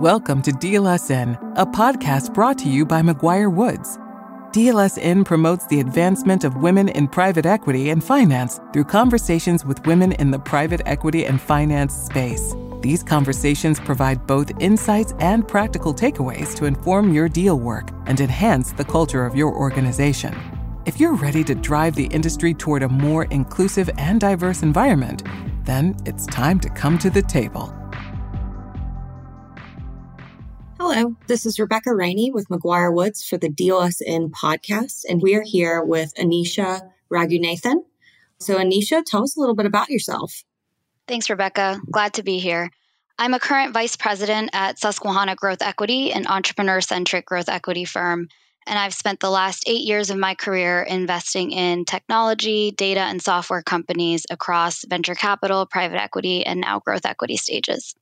Welcome to Deal Us In, a podcast brought to you by McGuire Woods. Deal Us In promotes the advancement of women in private equity and finance through conversations with women in the private equity and finance space. These conversations provide both insights and practical takeaways to inform your deal work and enhance the culture of your organization. If you're ready to drive the industry toward a more inclusive and diverse environment, then it's time to come to the table. Hello, this is Rebecca Rheney with McGuireWoods for the Deal Us In podcast, and we are here with Aneesha Raghunathan. So, Aneesha, tell us a little bit about yourself. Thanks, Rebecca. Glad to be here. I'm a current vice president at Susquehanna Growth Equity, an entrepreneur centric growth equity firm. And I've spent the last eight years of my career investing in technology, data, and software companies across venture capital, private equity, and now growth equity stages.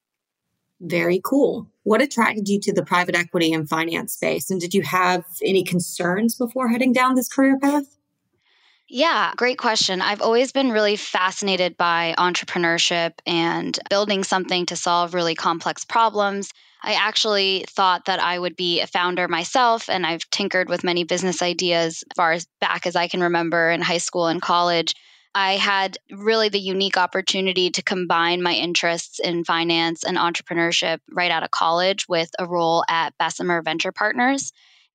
Very cool. What attracted you to the private equity and finance space? And did you have any concerns before heading down this career path? Yeah, great question. I've always been really fascinated by entrepreneurship and building something to solve really complex problems. I actually thought that I would be a founder myself, and I've tinkered with many business ideas as far as back as I can remember in high school and college. I had really the unique opportunity to combine my interests in finance and entrepreneurship right out of college with a role at Bessemer Venture Partners.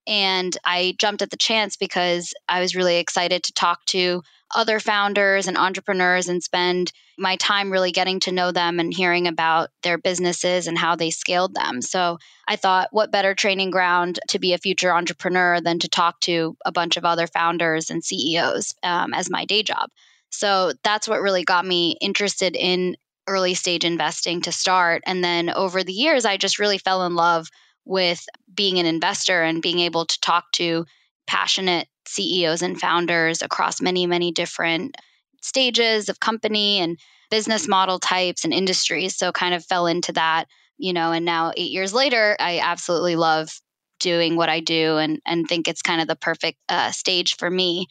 And I jumped at the chance because I was really excited to talk to other founders and entrepreneurs and spend my time really getting to know them and hearing about their businesses and how they scaled them. So I thought, what better training ground to be a future entrepreneur than to talk to a bunch of other founders and CEOs um, as my day job? So that's what really got me interested in early stage investing to start. And then over the years, I just really fell in love with being an investor and being able to talk to passionate CEOs and founders across many, many different stages of company and business model types and industries. So kind of fell into that, you know, and now eight years later, I absolutely love doing what I do and, and think it's kind of the perfect uh, stage for me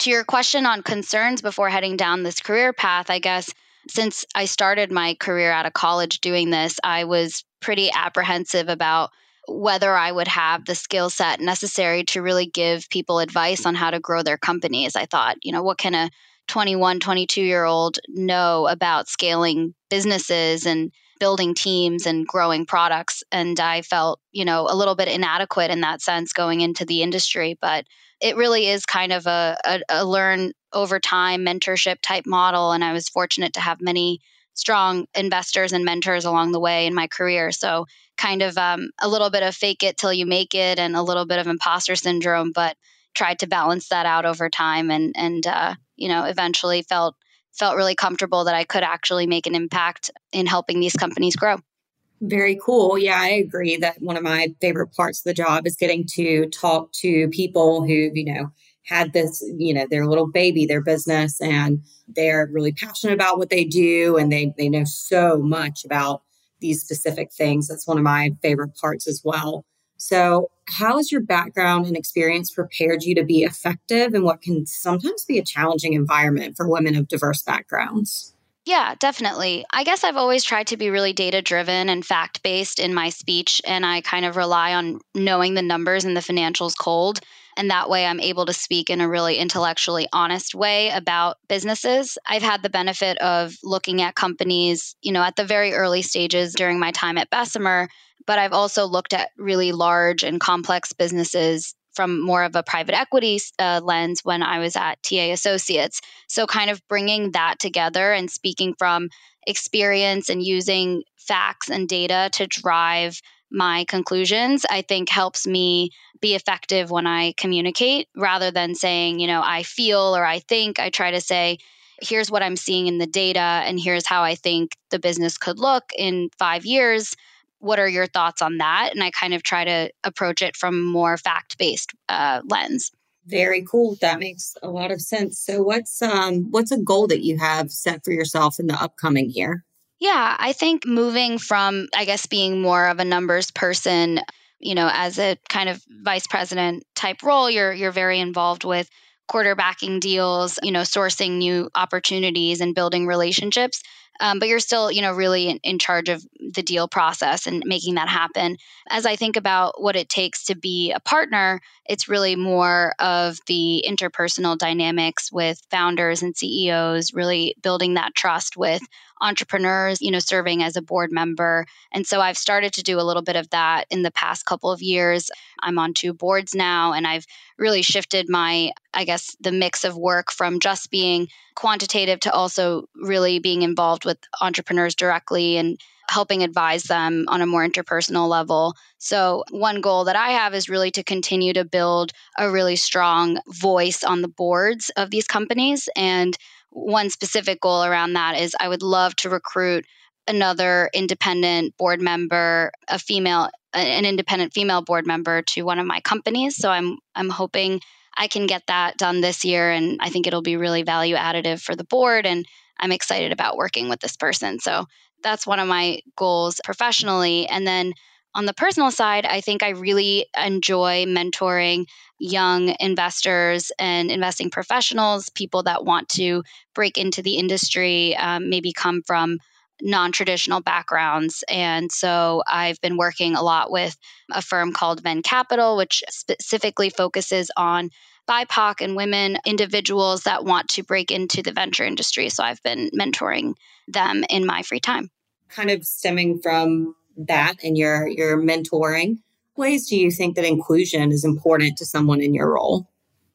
to your question on concerns before heading down this career path, I guess since I started my career out of college doing this, I was pretty apprehensive about whether I would have the skill set necessary to really give people advice on how to grow their companies. I thought, you know, what can a 21, 22 year old know about scaling businesses and building teams and growing products? And I felt, you know, a little bit inadequate in that sense going into the industry. But it really is kind of a, a, a learn over time mentorship type model. And I was fortunate to have many strong investors and mentors along the way in my career. So, kind of um, a little bit of fake it till you make it and a little bit of imposter syndrome, but tried to balance that out over time and, and uh, you know, eventually felt felt really comfortable that I could actually make an impact in helping these companies grow. Very cool. Yeah, I agree that one of my favorite parts of the job is getting to talk to people who, you know, had this, you know, their little baby, their business, and they're really passionate about what they do and they they know so much about these specific things. That's one of my favorite parts as well. So, how has your background and experience prepared you to be effective in what can sometimes be a challenging environment for women of diverse backgrounds? Yeah, definitely. I guess I've always tried to be really data driven and fact based in my speech, and I kind of rely on knowing the numbers and the financials cold. And that way, I'm able to speak in a really intellectually honest way about businesses. I've had the benefit of looking at companies, you know, at the very early stages during my time at Bessemer, but I've also looked at really large and complex businesses from more of a private equity uh, lens when I was at TA Associates. So, kind of bringing that together and speaking from experience and using facts and data to drive my conclusions, I think helps me be effective when I communicate rather than saying, you know, I feel or I think. I try to say, here's what I'm seeing in the data, and here's how I think the business could look in five years what are your thoughts on that? And I kind of try to approach it from more fact based uh, lens. Very cool. That makes a lot of sense. So, what's um, what's a goal that you have set for yourself in the upcoming year? Yeah, I think moving from, I guess, being more of a numbers person, you know, as a kind of vice president type role, you're you're very involved with quarterbacking deals, you know, sourcing new opportunities and building relationships um, but you're still, you know, really in, in charge of the deal process and making that happen. As I think about what it takes to be a partner, it's really more of the interpersonal dynamics with founders and CEOs, really building that trust with entrepreneurs, you know, serving as a board member. And so I've started to do a little bit of that in the past couple of years. I'm on two boards now, and I've really shifted my, I guess, the mix of work from just being quantitative to also really being involved with entrepreneurs directly and helping advise them on a more interpersonal level. So, one goal that I have is really to continue to build a really strong voice on the boards of these companies. And one specific goal around that is I would love to recruit another independent board member, a female an independent female board member to one of my companies. So I'm I'm hoping I can get that done this year and I think it'll be really value additive for the board and I'm excited about working with this person. So that's one of my goals professionally and then on the personal side, I think I really enjoy mentoring young investors and investing professionals, people that want to break into the industry, um, maybe come from non traditional backgrounds. And so I've been working a lot with a firm called Venn Capital, which specifically focuses on BIPOC and women individuals that want to break into the venture industry. So I've been mentoring them in my free time. Kind of stemming from that and your your mentoring, ways do you think that inclusion is important to someone in your role?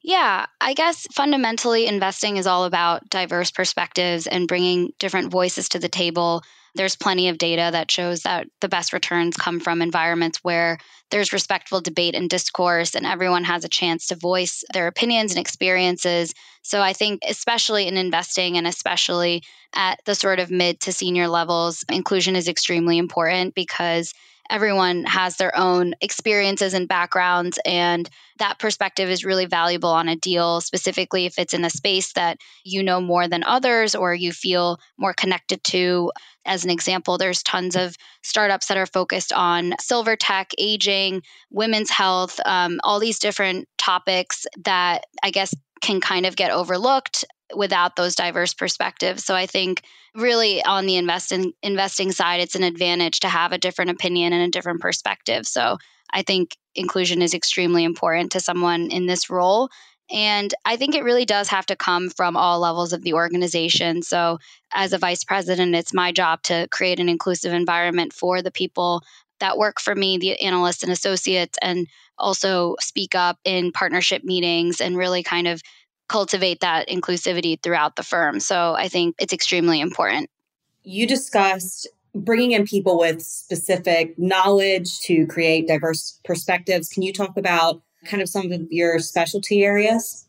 Yeah, I guess fundamentally investing is all about diverse perspectives and bringing different voices to the table. There's plenty of data that shows that the best returns come from environments where there's respectful debate and discourse, and everyone has a chance to voice their opinions and experiences. So I think, especially in investing and especially at the sort of mid to senior levels, inclusion is extremely important because everyone has their own experiences and backgrounds and that perspective is really valuable on a deal specifically if it's in a space that you know more than others or you feel more connected to. As an example there's tons of startups that are focused on silver tech aging women's health um, all these different topics that i guess can kind of get overlooked without those diverse perspectives. So I think really on the investing investing side, it's an advantage to have a different opinion and a different perspective. So I think inclusion is extremely important to someone in this role. And I think it really does have to come from all levels of the organization. So, as a vice president, it's my job to create an inclusive environment for the people that work for me, the analysts and associates, and also speak up in partnership meetings and really kind of cultivate that inclusivity throughout the firm. So I think it's extremely important. You discussed bringing in people with specific knowledge to create diverse perspectives. Can you talk about kind of some of your specialty areas?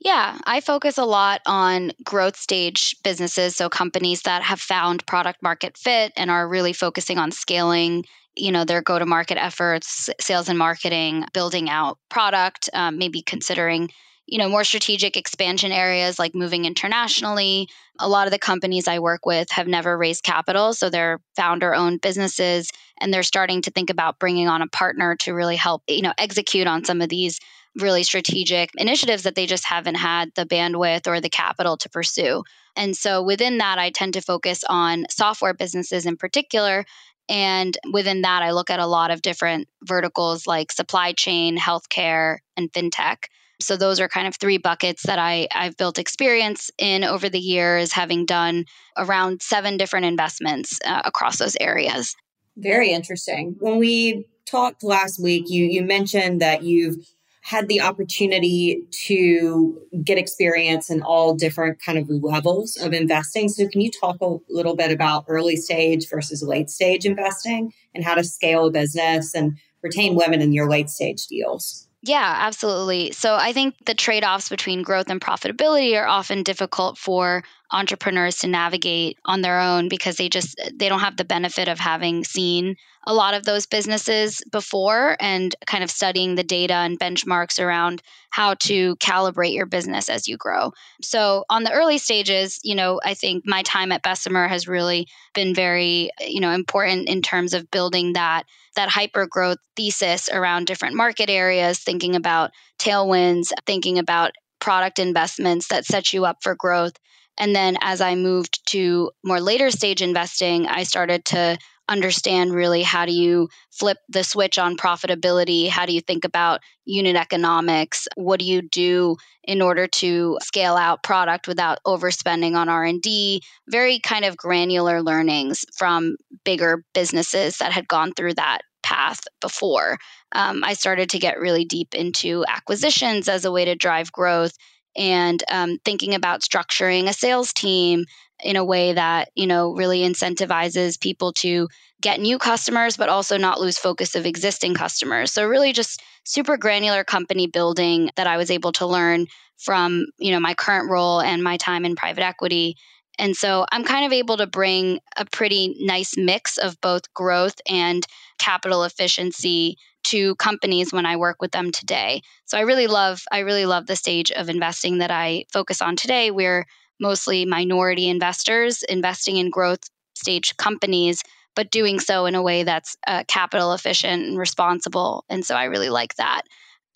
Yeah, I focus a lot on growth stage businesses, so companies that have found product market fit and are really focusing on scaling you know their go to market efforts sales and marketing building out product um, maybe considering you know more strategic expansion areas like moving internationally a lot of the companies i work with have never raised capital so they're founder owned businesses and they're starting to think about bringing on a partner to really help you know execute on some of these really strategic initiatives that they just haven't had the bandwidth or the capital to pursue and so within that i tend to focus on software businesses in particular and within that, I look at a lot of different verticals like supply chain, healthcare, and fintech. So those are kind of three buckets that I, I've built experience in over the years, having done around seven different investments uh, across those areas. Very interesting. When we talked last week, you you mentioned that you've had the opportunity to get experience in all different kind of levels of investing. So can you talk a little bit about early stage versus late stage investing and how to scale a business and retain women in your late stage deals? Yeah, absolutely. So I think the trade offs between growth and profitability are often difficult for entrepreneurs to navigate on their own because they just they don't have the benefit of having seen a lot of those businesses before and kind of studying the data and benchmarks around how to calibrate your business as you grow. So on the early stages, you know, I think my time at Bessemer has really been very, you know, important in terms of building that that hyper growth thesis around different market areas, thinking about tailwinds, thinking about product investments that set you up for growth And then as I moved to more later stage investing, I started to understand really how do you flip the switch on profitability? How do you think about unit economics? What do you do in order to scale out product without overspending on r&d very kind of granular learnings from bigger businesses that had gone through that path before. Um, i started to get really deep into acquisitions as a way to drive growth and um, thinking about structuring a sales team in a way that you know really incentivizes people to get new customers but also not lose focus of existing customers. So really just super granular company building that i was able to learn from you know my current role and my time in private equity. And so i'm kind of able to bring a pretty nice mix of both growth and capital efficiency to companies when i work with them today. So i really love i really love the stage of investing that i focus on today where mostly minority investors investing in growth stage companies, but doing so in a way that's uh, capital efficient and responsible. And so I really like that.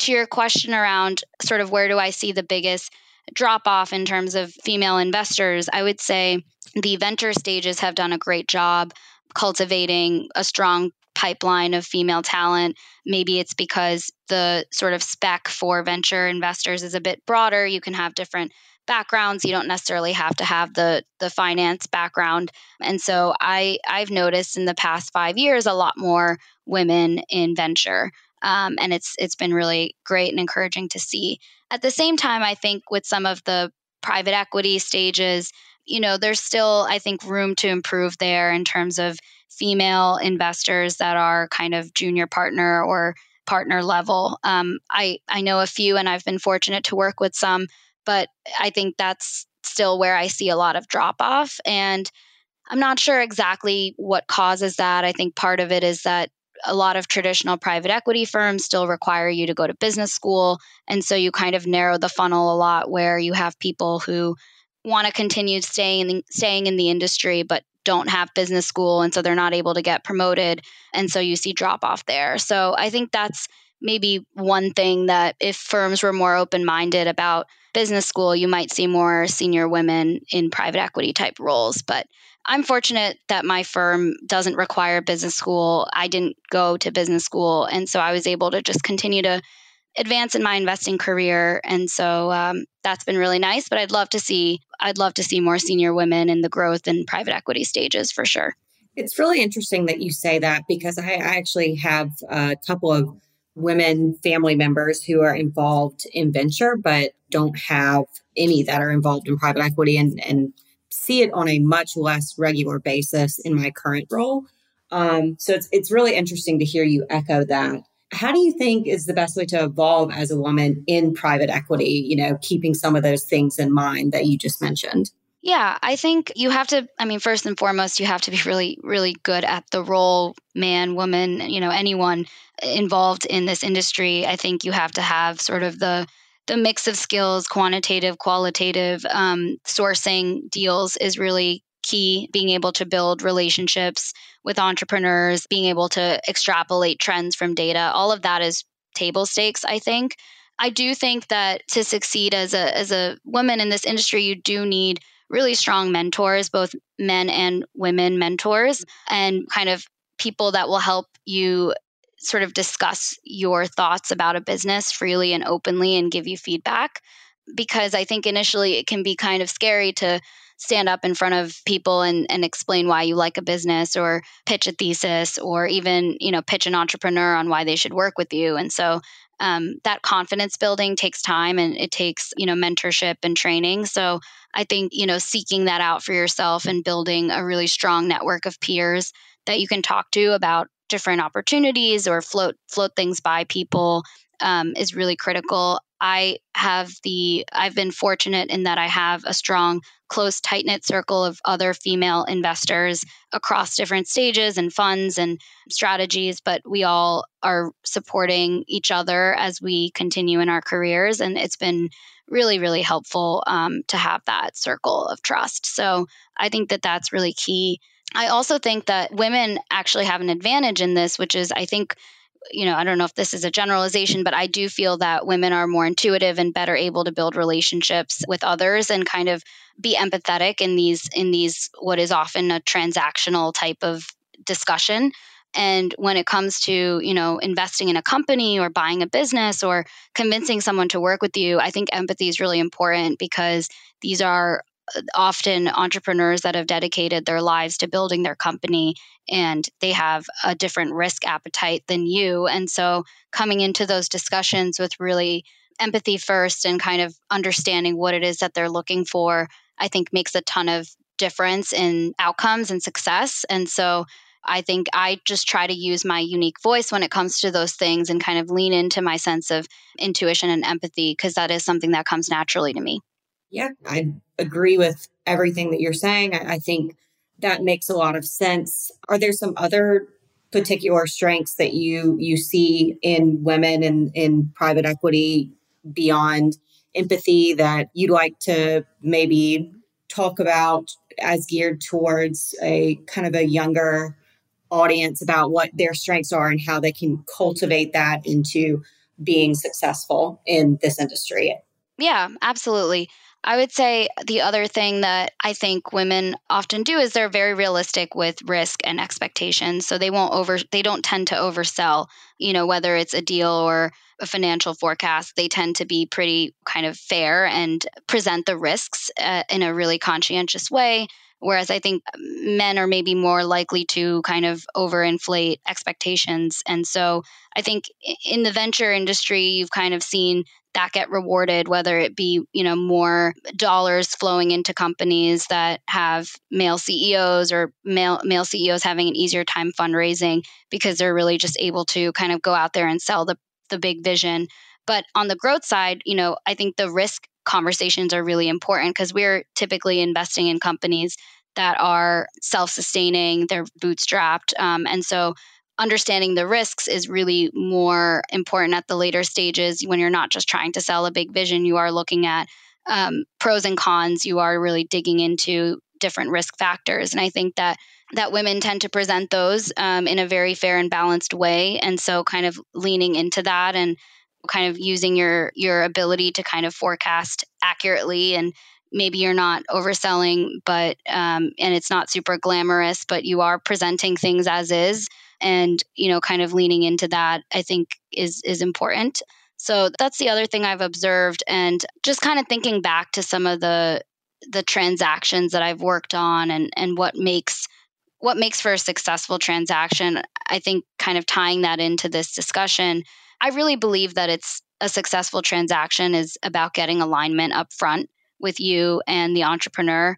To your question around sort of where do I see the biggest drop off in terms of female investors, I would say the venture stages have done a great job cultivating a strong pipeline of female talent. Maybe it's because the sort of spec for venture investors is a bit broader. You can have different backgrounds. You don't necessarily have to have the the finance background. And so I I've noticed in the past five years a lot more women in venture. Um, and it's it's been really great and encouraging to see. At the same time, I think with some of the private equity stages, you know, there's still I think room to improve there in terms of female investors that are kind of junior partner or partner level. Um, I I know a few, and I've been fortunate to work with some but I think that's still where I see a lot of drop off. And I'm not sure exactly what causes that. I think part of it is that a lot of traditional private equity firms still require you to go to business school. And so you kind of narrow the funnel a lot where you have people who want to continue staying in the, staying in the industry but don't have business school and so they're not able to get promoted and so you see drop off there. So I think that's maybe one thing that if firms were more open minded about business school, you might see more senior women in private equity type roles. But I'm fortunate that my firm doesn't require business school. I didn't go to business school. And so I was able to just continue to advance in my investing career. And so um, that's been really nice. But I'd love to see, I'd love to see more senior women in the growth and private equity stages for sure. It's really interesting that you say that because I, I actually have a couple of women family members who are involved in venture but don't have any that are involved in private equity and, and see it on a much less regular basis in my current role. Um, so it's it's really interesting to hear you echo that. How do you think is the best way to evolve as a woman in private equity? You know, keeping some of those things in mind that you just mentioned. Yeah, I think you have to, I mean, first and foremost, you have to be really, really good at the role, man, woman, you know, anyone involved in this industry. I think you have to have sort of the, the mix of skills, quantitative, qualitative, um, sourcing deals is really key. Being able to build relationships with entrepreneurs, being able to extrapolate trends from data, all of that is table stakes, I think. I do think that to succeed as a as a woman in this industry, you do need really strong mentors, both men and women mentors, and kind of people that will help you sort of discuss your thoughts about a business freely and openly and give you feedback. Because I think initially it can be kind of scary to stand up in front of people and, and explain why you like a business or pitch a thesis or even you know pitch an entrepreneur on why they should work with you and so um, that confidence building takes time and it takes you know mentorship and training so i think you know seeking that out for yourself and building a really strong network of peers that you can talk to about different opportunities or float float things by people um, is really critical I have the, I've been fortunate in that I have a strong, close, tight knit circle of other female investors across different stages and funds and strategies, but we all are supporting each other as we continue in our careers. And it's been really, really helpful um, to have that circle of trust. So I think that that's really key. I also think that women actually have an advantage in this, which is I think you know, I don't know if this is a generalization, but I do feel that women are more intuitive and better able to build relationships with others and kind of be empathetic in these in these what is often a transactional type of discussion. And when it comes to you know investing in a company or buying a business or convincing someone to work with you i think empathy is really important because these are often entrepreneurs that have dedicated their lives to building their company and they have a different risk appetite than you. And so coming into those discussions with really empathy first and kind of understanding what it is that they're looking for, I think makes a ton of difference in outcomes and success. And so I think I just try to use my unique voice when it comes to those things and kind of lean into my sense of intuition and empathy because that is something that comes naturally to me. Yeah, I agree with everything that you're saying. I, I think that makes a lot of sense. Are there some other particular strengths that you you see in women and in private equity beyond empathy that you'd like to maybe talk about as geared towards a kind of a younger audience about what their strengths are and how they can cultivate that into being successful in this industry. Yeah, absolutely. I would say the other thing that I think women often do is they're very realistic with risk and expectations. So they won't over they don't tend to oversell, you know, whether it's a deal or a financial forecast, they tend to be pretty kind of fair and present the risks uh, in a really conscientious way. Whereas I think men are maybe more likely to kind of overinflate expectations. And so I think in the venture industry, you've kind of seen that get rewarded, whether it be, you know, more dollars flowing into companies that have male CEOs or male male CEOs having an easier time fundraising because they're really just able to kind of go out there and sell the the big vision. But on the growth side, you know, I think the risk conversations are really important because we're typically investing in companies that are self-sustaining, they're bootstrapped, um, and so understanding the risks is really more important at the later stages when you're not just trying to sell a big vision. You are looking at um, pros and cons. You are really digging into different risk factors. And i think that that women tend to present those um, in a very fair and balanced way. And so kind of leaning into that and kind of using your your ability to kind of forecast accurately. And maybe you're not overselling but um, and it's not super glamorous but you are presenting things as is and you know kind of leaning into that i think is is important. So that's the other thing i've observed and just kind of thinking back to some of the the transactions that i've worked on and and what makes what makes for a successful transaction i think kind of tying that into this discussion i really believe that it's a successful transaction is about getting alignment up front with you and the entrepreneur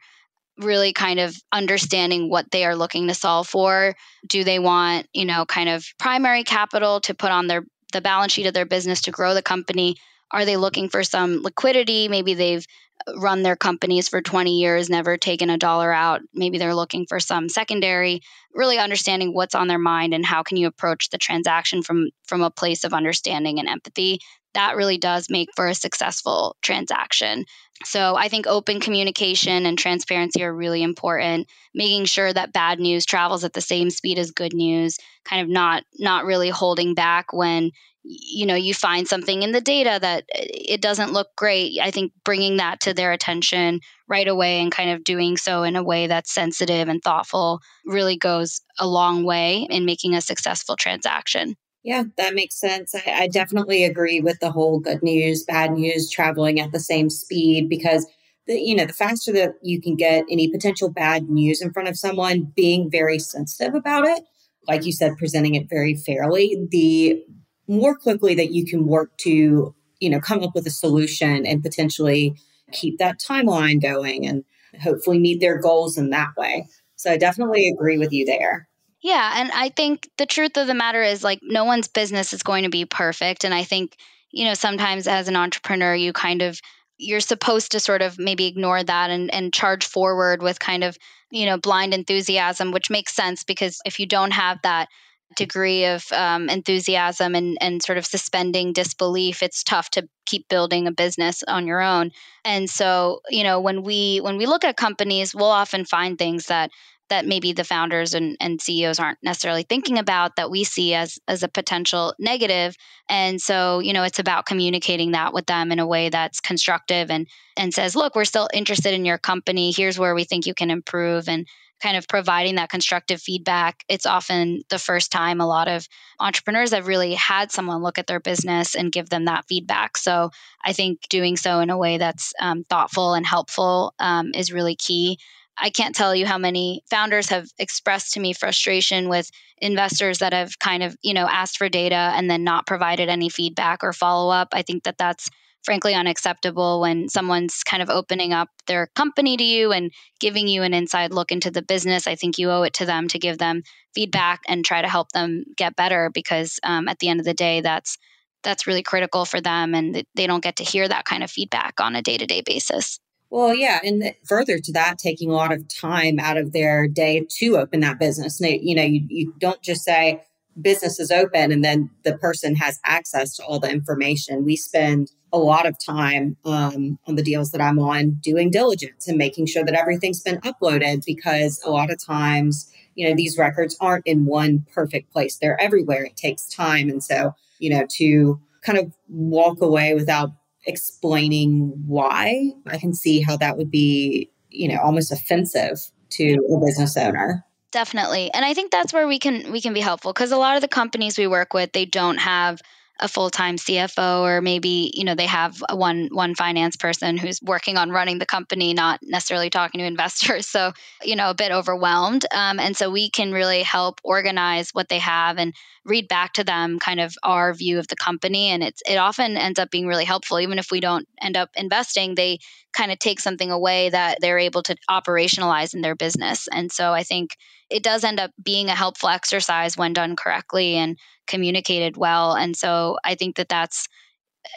really kind of understanding what they are looking to solve for. Do they want, you know, kind of primary capital to put on their the balance sheet of their business to grow the company? Are they looking for some liquidity? Maybe they've uh, run their companies for 20 years, never taken a dollar out. Maybe they're looking for some secondary, really understanding what's on their mind and how can you approach the transaction from from a place of understanding and empathy. That really does make for a successful transaction. So I think open communication and transparency are really important. Making sure that bad news travels at the same speed as good news, kind of not not really holding back when you know you find something in the data that uh, it doesn't look great i think bringing that to their attention right away and kind of doing so in a way that's sensitive and thoughtful really goes a long way in making a successful transaction yeah, that makes sense. I, I, definitely agree with the whole good news, bad news traveling at the same speed because the you know the faster that you can get any potential bad news in front of someone, being very sensitive about it, like you said, presenting it very fairly, the more quickly that you can work to you know come up with a solution and potentially keep that timeline going and hopefully meet their goals in that way. So I definitely agree with you there. Yeah. And I think the truth of the matter is like no one's business is going to be perfect. And I think, you know, sometimes as an entrepreneur, you kind of, you're supposed to sort of maybe ignore that and, and charge forward with kind of, you know, blind enthusiasm, which makes sense because if you don't have that degree of um, enthusiasm and, and sort of suspending disbelief it's tough to keep building a business on your own and so you know when we when we look at companies we'll often find things that that maybe the founders and, and CEOs aren't necessarily thinking about that we see as as a potential negative. And so, you know, it's about communicating that with them in a way that's constructive and and says, look, we're still interested in your company. Here's where we think you can improve. And kind of providing that constructive feedback. It's often the first time a lot of entrepreneurs have really had someone look at their business and give them that feedback. So I think doing so in a way that's um, thoughtful and helpful um, is really key. I can't tell you how many founders have expressed to me frustration with investors that have kind of, you know, asked for data and then not provided any feedback or follow up. I think that that's frankly unacceptable when someone's kind of opening up their company to you and giving you an inside look into the business. I think you owe it to them to give them feedback and try to help them get better because um, at the end of the day, that's that's really critical for them and they don't get to hear that kind of feedback on a day-to-day basis. Well, yeah, and further to that, taking a lot of time out of their day to open that business. You know, you, you don't just say business is open and then the person has access to all the information. We spend a lot of time um, on the deals that I'm on doing diligence and making sure that everything's been uploaded because a lot of times, you know, these records aren't in one perfect place. They're everywhere. It takes time. And so, you know, to kind of walk away without explaining why, I can see how that would be, you know, almost offensive to a business owner. Definitely. And i think that's where we can we can be helpful because a lot of the companies we work with they don't have a full-time CFO or maybe you know they have one one finance person who's working on running the company not necessarily talking to investors. So you know a bit overwhelmed. Um, and so we can really help organize what they have and read back to them kind of our view of the company. And it's it often ends up being really helpful. Even if we don't end up investing they kind of take something away that they're able to operationalize in their business. And so i think it does end up being a helpful exercise when done correctly and communicated well. And so I think that that's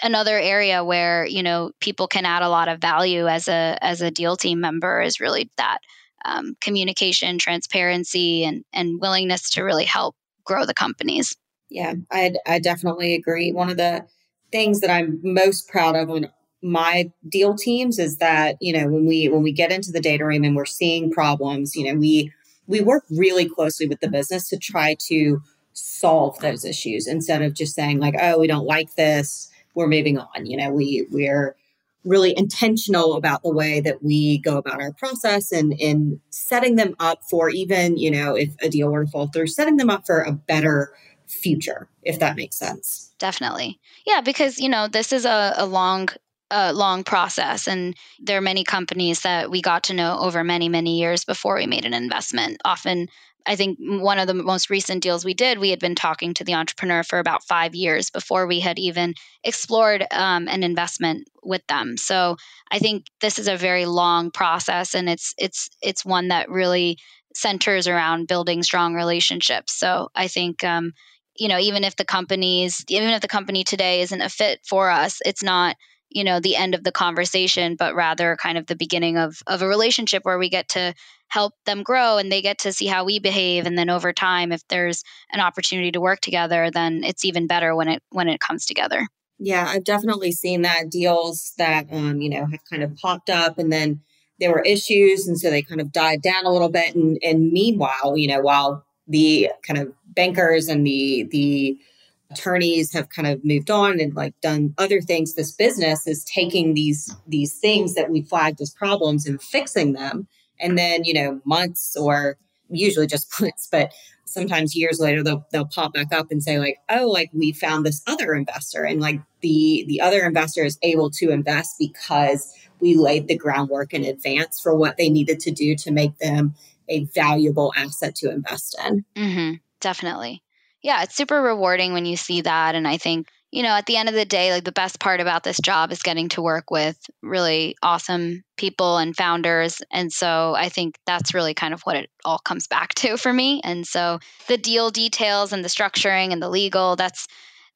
another area where you know people can add a lot of value as a as a deal team member is really that um, communication, transparency, and and willingness to really help grow the companies. Yeah, I I definitely agree. One of the things that I'm most proud of on my deal teams is that you know when we when we get into the data room and we're seeing problems, you know we we work really closely with the business to try to solve those issues instead of just saying like oh we don't like this. We're moving on. You know we we're really intentional about the way that we go about our process and in setting them up for even you know if a deal were to fall through setting them up for a better future if that makes sense. Definitely. Yeah because you know this is a, a long a long process and there are many companies that we got to know over many many years before we made an investment often I think one of the most recent deals we did, we had been talking to the entrepreneur for about five years before we had even explored um, an investment with them. So I think this is a very long process, and it's it's it's one that really centers around building strong relationships. So I think um, you know even if the companies even if the company today isn't a fit for us, it's not you know the end of the conversation but rather kind of the beginning of of a relationship where we get to help them grow and they get to see how we behave. And then over time if there's an opportunity to work together then it's even better when it when it comes together. Yeah i've definitely seen that deals that um you know have kind of popped up and then there were issues and so they kind of died down a little bit. And and meanwhile you know while the kind of bankers and the the attorneys have kind of moved on and like done other things. This business is taking these these things that we flagged as problems and fixing them. And then you know months or usually just months but sometimes years later they'll, they'll pop back up and say like oh like we found this other investor. And like the the other investor is able to invest because we laid the groundwork in advance for what they needed to do to make them a valuable asset to invest in. Mm-hmm, definitely yeah, it's super rewarding when you see that. And I think, you know, at the end of the day, like the best part about this job is getting to work with really awesome people and founders. And so I think that's really kind of what it all comes back to for me. And so the deal details and the structuring and the legal, that's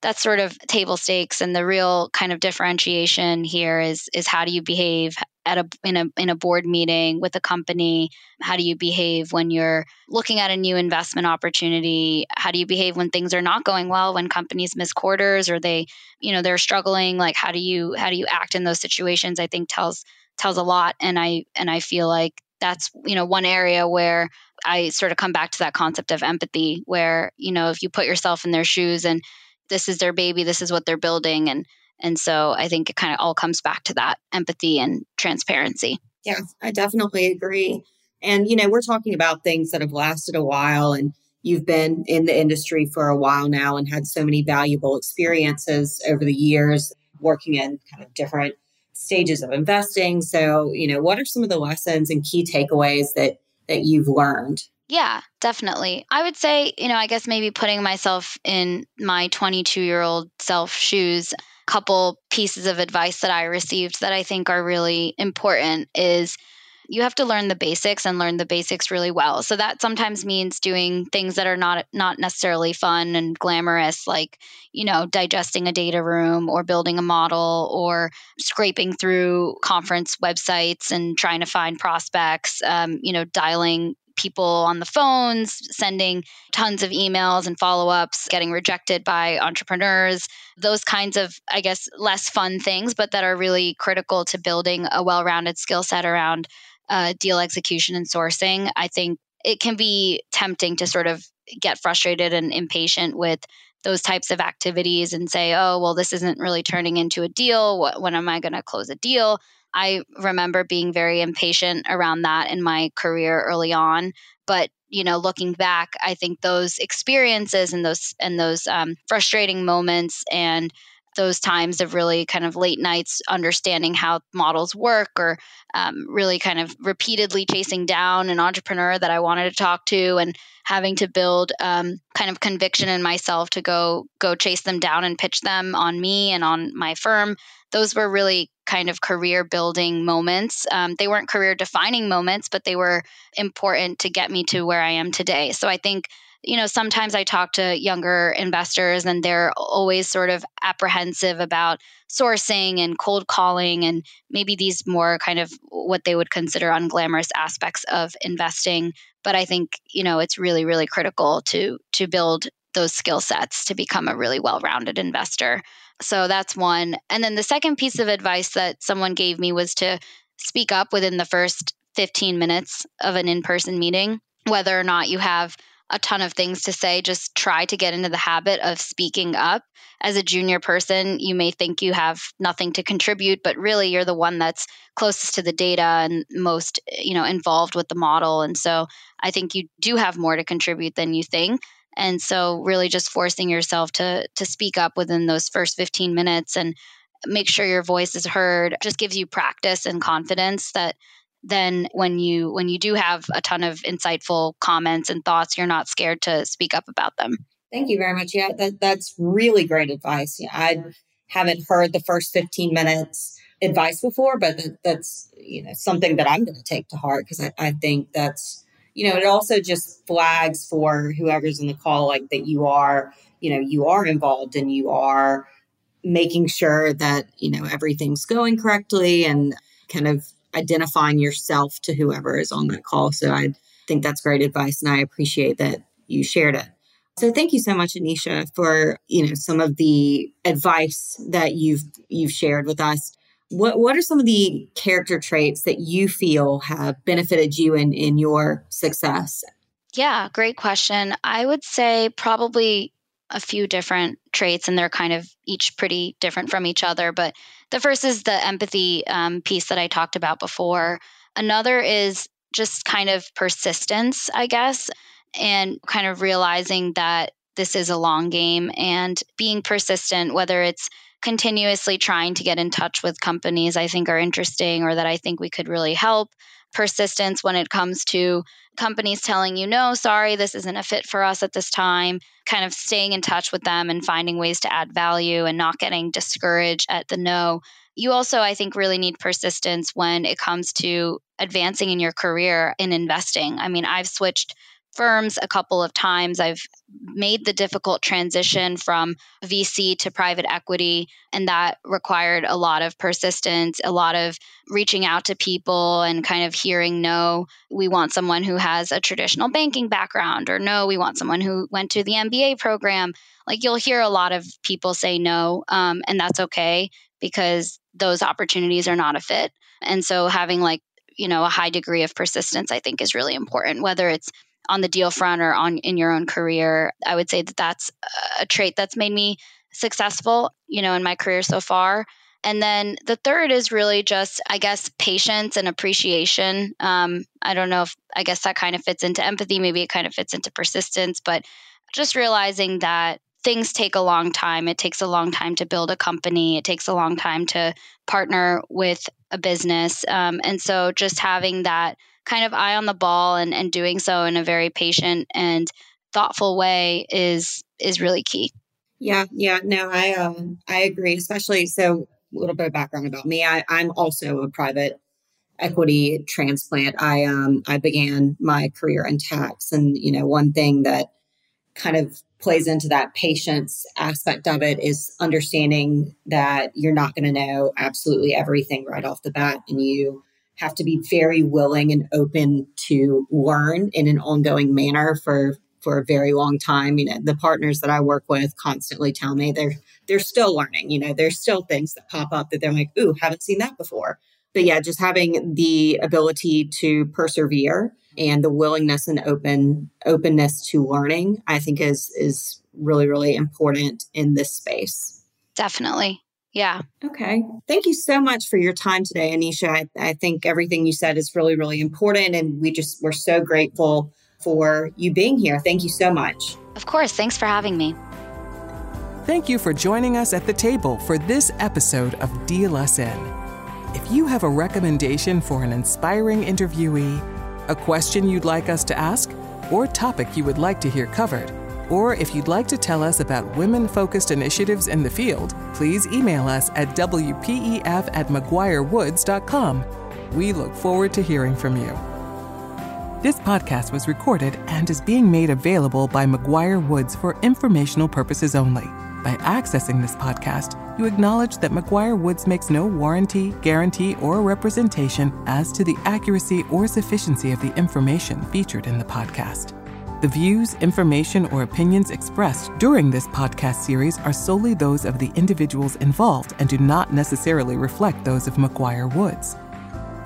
that's sort of table stakes and the real kind of differentiation here is is how do you behave at a in a in a board meeting with a company? How do you behave when you're looking at a new investment opportunity? How do you behave when things are not going well when companies miss quarters or they you know they're struggling? Like how do you how do you act in those situations? I think tells tells a lot and i and i feel like that's, you know, one area where I sort of come back to that concept of empathy where, you know, if you put yourself in their shoes and this is their baby, this is what they're building and and so I think it kind of all comes back to that empathy and transparency. Yeah, I definitely agree. And you know, we're talking about things that have lasted a while and you've been in the industry for a while now and had so many valuable experiences over the years working in kind of different stages of investing. So, you know, what are some of the lessons and key takeaways that that you've learned? Yeah, definitely. I would say, you know, I guess maybe putting myself in my 22 year old self shoes, couple pieces of advice that I received that I think are really important is you have to learn the basics and learn the basics really well. So that sometimes means doing things that are not not necessarily fun and glamorous like, you know, digesting a data room or building a model or scraping through conference websites and trying to find prospects, um, you know, dialing people on the phones, sending tons of emails and follow ups, getting rejected by entrepreneurs, those kinds of, I guess, less fun things, but that are really critical to building a well rounded skill set around uh, deal execution and sourcing, I think it can be tempting to sort of get frustrated and impatient with those types of activities and say, oh, well, this isn't really turning into a deal. When am I going to close a deal? I remember being very impatient around that in my career early on. But you know, looking back, I think those experiences and those and those um, frustrating moments and those times of really kind of late nights understanding how models work or um, really kind of repeatedly chasing down an entrepreneur that I wanted to talk to and having to build um, kind of conviction in myself to go go chase them down and pitch them on me and on my firm. Those were really kind of career building moments. Um, they weren't career defining moments, but they were important to get me to where I am today. So I think you know, sometimes I talk to younger investors and they're always sort of apprehensive about sourcing and cold calling and maybe these more kind of what they would consider unglamorous aspects of investing. But I think, you know, it's really, really critical to to build those skill sets to become a really well-rounded investor. So that's one. And then the second piece of advice that someone gave me was to speak up within the first 15 minutes of an in-person meeting, whether or not you have a ton of things to say. Just try to get into the habit of speaking up. As a junior person, you may think you have nothing to contribute, but really you're the one that's closest to the data and most, you know, involved with the model. And so I think you do have more to contribute than you think. And so really just forcing yourself to to speak up within those first 15 minutes and make sure your voice is heard just gives you practice and confidence that then when you when you do have a ton of insightful comments and thoughts you're not scared to speak up about them. Thank you very much. Yeah that, that's really great advice. Yeah, i haven't heard the first 15 minutes advice before but that's you know something that i'm going to take to heart because I, I think that's you know it also just flags for whoever's in the call like that you are you know you are involved and you are making sure that you know everything's going correctly and kind of identifying yourself to whoever is on that call. So I think that's great advice and I appreciate that you shared it. So thank you so much Aneesha for, you know, some of the advice that you've you've shared with us. What what are some of the character traits that you feel have benefited you in in your success? Yeah, great question. I would say probably a few different traits, and they're kind of each pretty different from each other. But the first is the empathy um, piece that I talked about before. Another is just kind of persistence, I guess, and kind of realizing that this is a long game and being persistent, whether it's continuously trying to get in touch with companies I think are interesting or that I think we could really help persistence when it comes to companies telling you, no, sorry, this isn't a fit for us at this time, kind of staying in touch with them and finding ways to add value and not getting discouraged at the no. You also, I think, really need persistence when it comes to advancing in your career in investing. I mean, I've switched firms a couple of times. I've made the difficult transition from VC to private equity, and that required a lot of persistence, a lot of reaching out to people and kind of hearing no, we want someone who has a traditional banking background, or no, we want someone who went to the MBA program. Like you'll hear a lot of people say no, um, and that's okay because those opportunities are not a fit. And so having like you know, a high degree of persistence, I think is really important, whether it's on the deal front or on in your own career. I would say that that's a trait that's made me successful, you know, in my career so far. And then the third is really just, I guess, patience and appreciation. Um, I don't know if, I guess that kind of fits into empathy. Maybe it kind of fits into persistence, but just realizing that things take a long time. It takes a long time to build a company, it takes a long time to partner with a business. Um, and so just having that kind of eye on the ball and, and doing so in a very patient and thoughtful way is is really key. Yeah, yeah, no, I um I agree. Especially so a little bit of background about me. I, I'm also a private equity transplant. I um I began my career in tax, and you know one thing that kind of plays into that patience aspect of it is understanding that you're not going to know absolutely everything right off the bat, and you have to be very willing and open to learn in an ongoing manner for for a very long time. You know, the partners that I work with constantly tell me they're they're still learning. You know, there's still things that pop up that they're like, "Ooh, haven't seen that before." But yeah, just having the ability to persevere and the willingness and open openness to learning, I think is is really really important in this space. Definitely. Yeah. Okay. Thank you so much for your time today, Aneesha. I, I think everything you said is really, really important. And we just, we're so grateful for you being here. Thank you so much. Of course. Thanks for having me. Thank you for joining us at the table for this episode of Deal Us In. If you have a recommendation for an inspiring interviewee, a question you'd like us to ask, or topic you would like to hear covered, or if you'd like to tell us about women focused initiatives in the field, please email us at WPEF at McGuireWoods.com. We look forward to hearing from you. This podcast was recorded and is being made available by McGuireWoods for informational purposes only. By accessing this podcast, you acknowledge that McGuireWoods makes no warranty, guarantee, or representation as to the accuracy or sufficiency of the information featured in the podcast. The views, information, or opinions expressed during this podcast series are solely those of the individuals involved and do not necessarily reflect those of McGuireWoods.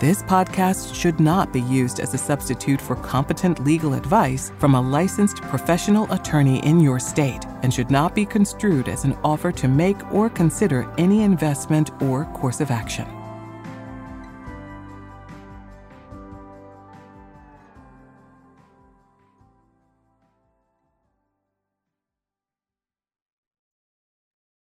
This podcast should not be used as a substitute for competent legal advice from a licensed professional attorney in your state and should not be construed as an offer to make or consider any investment or course of action.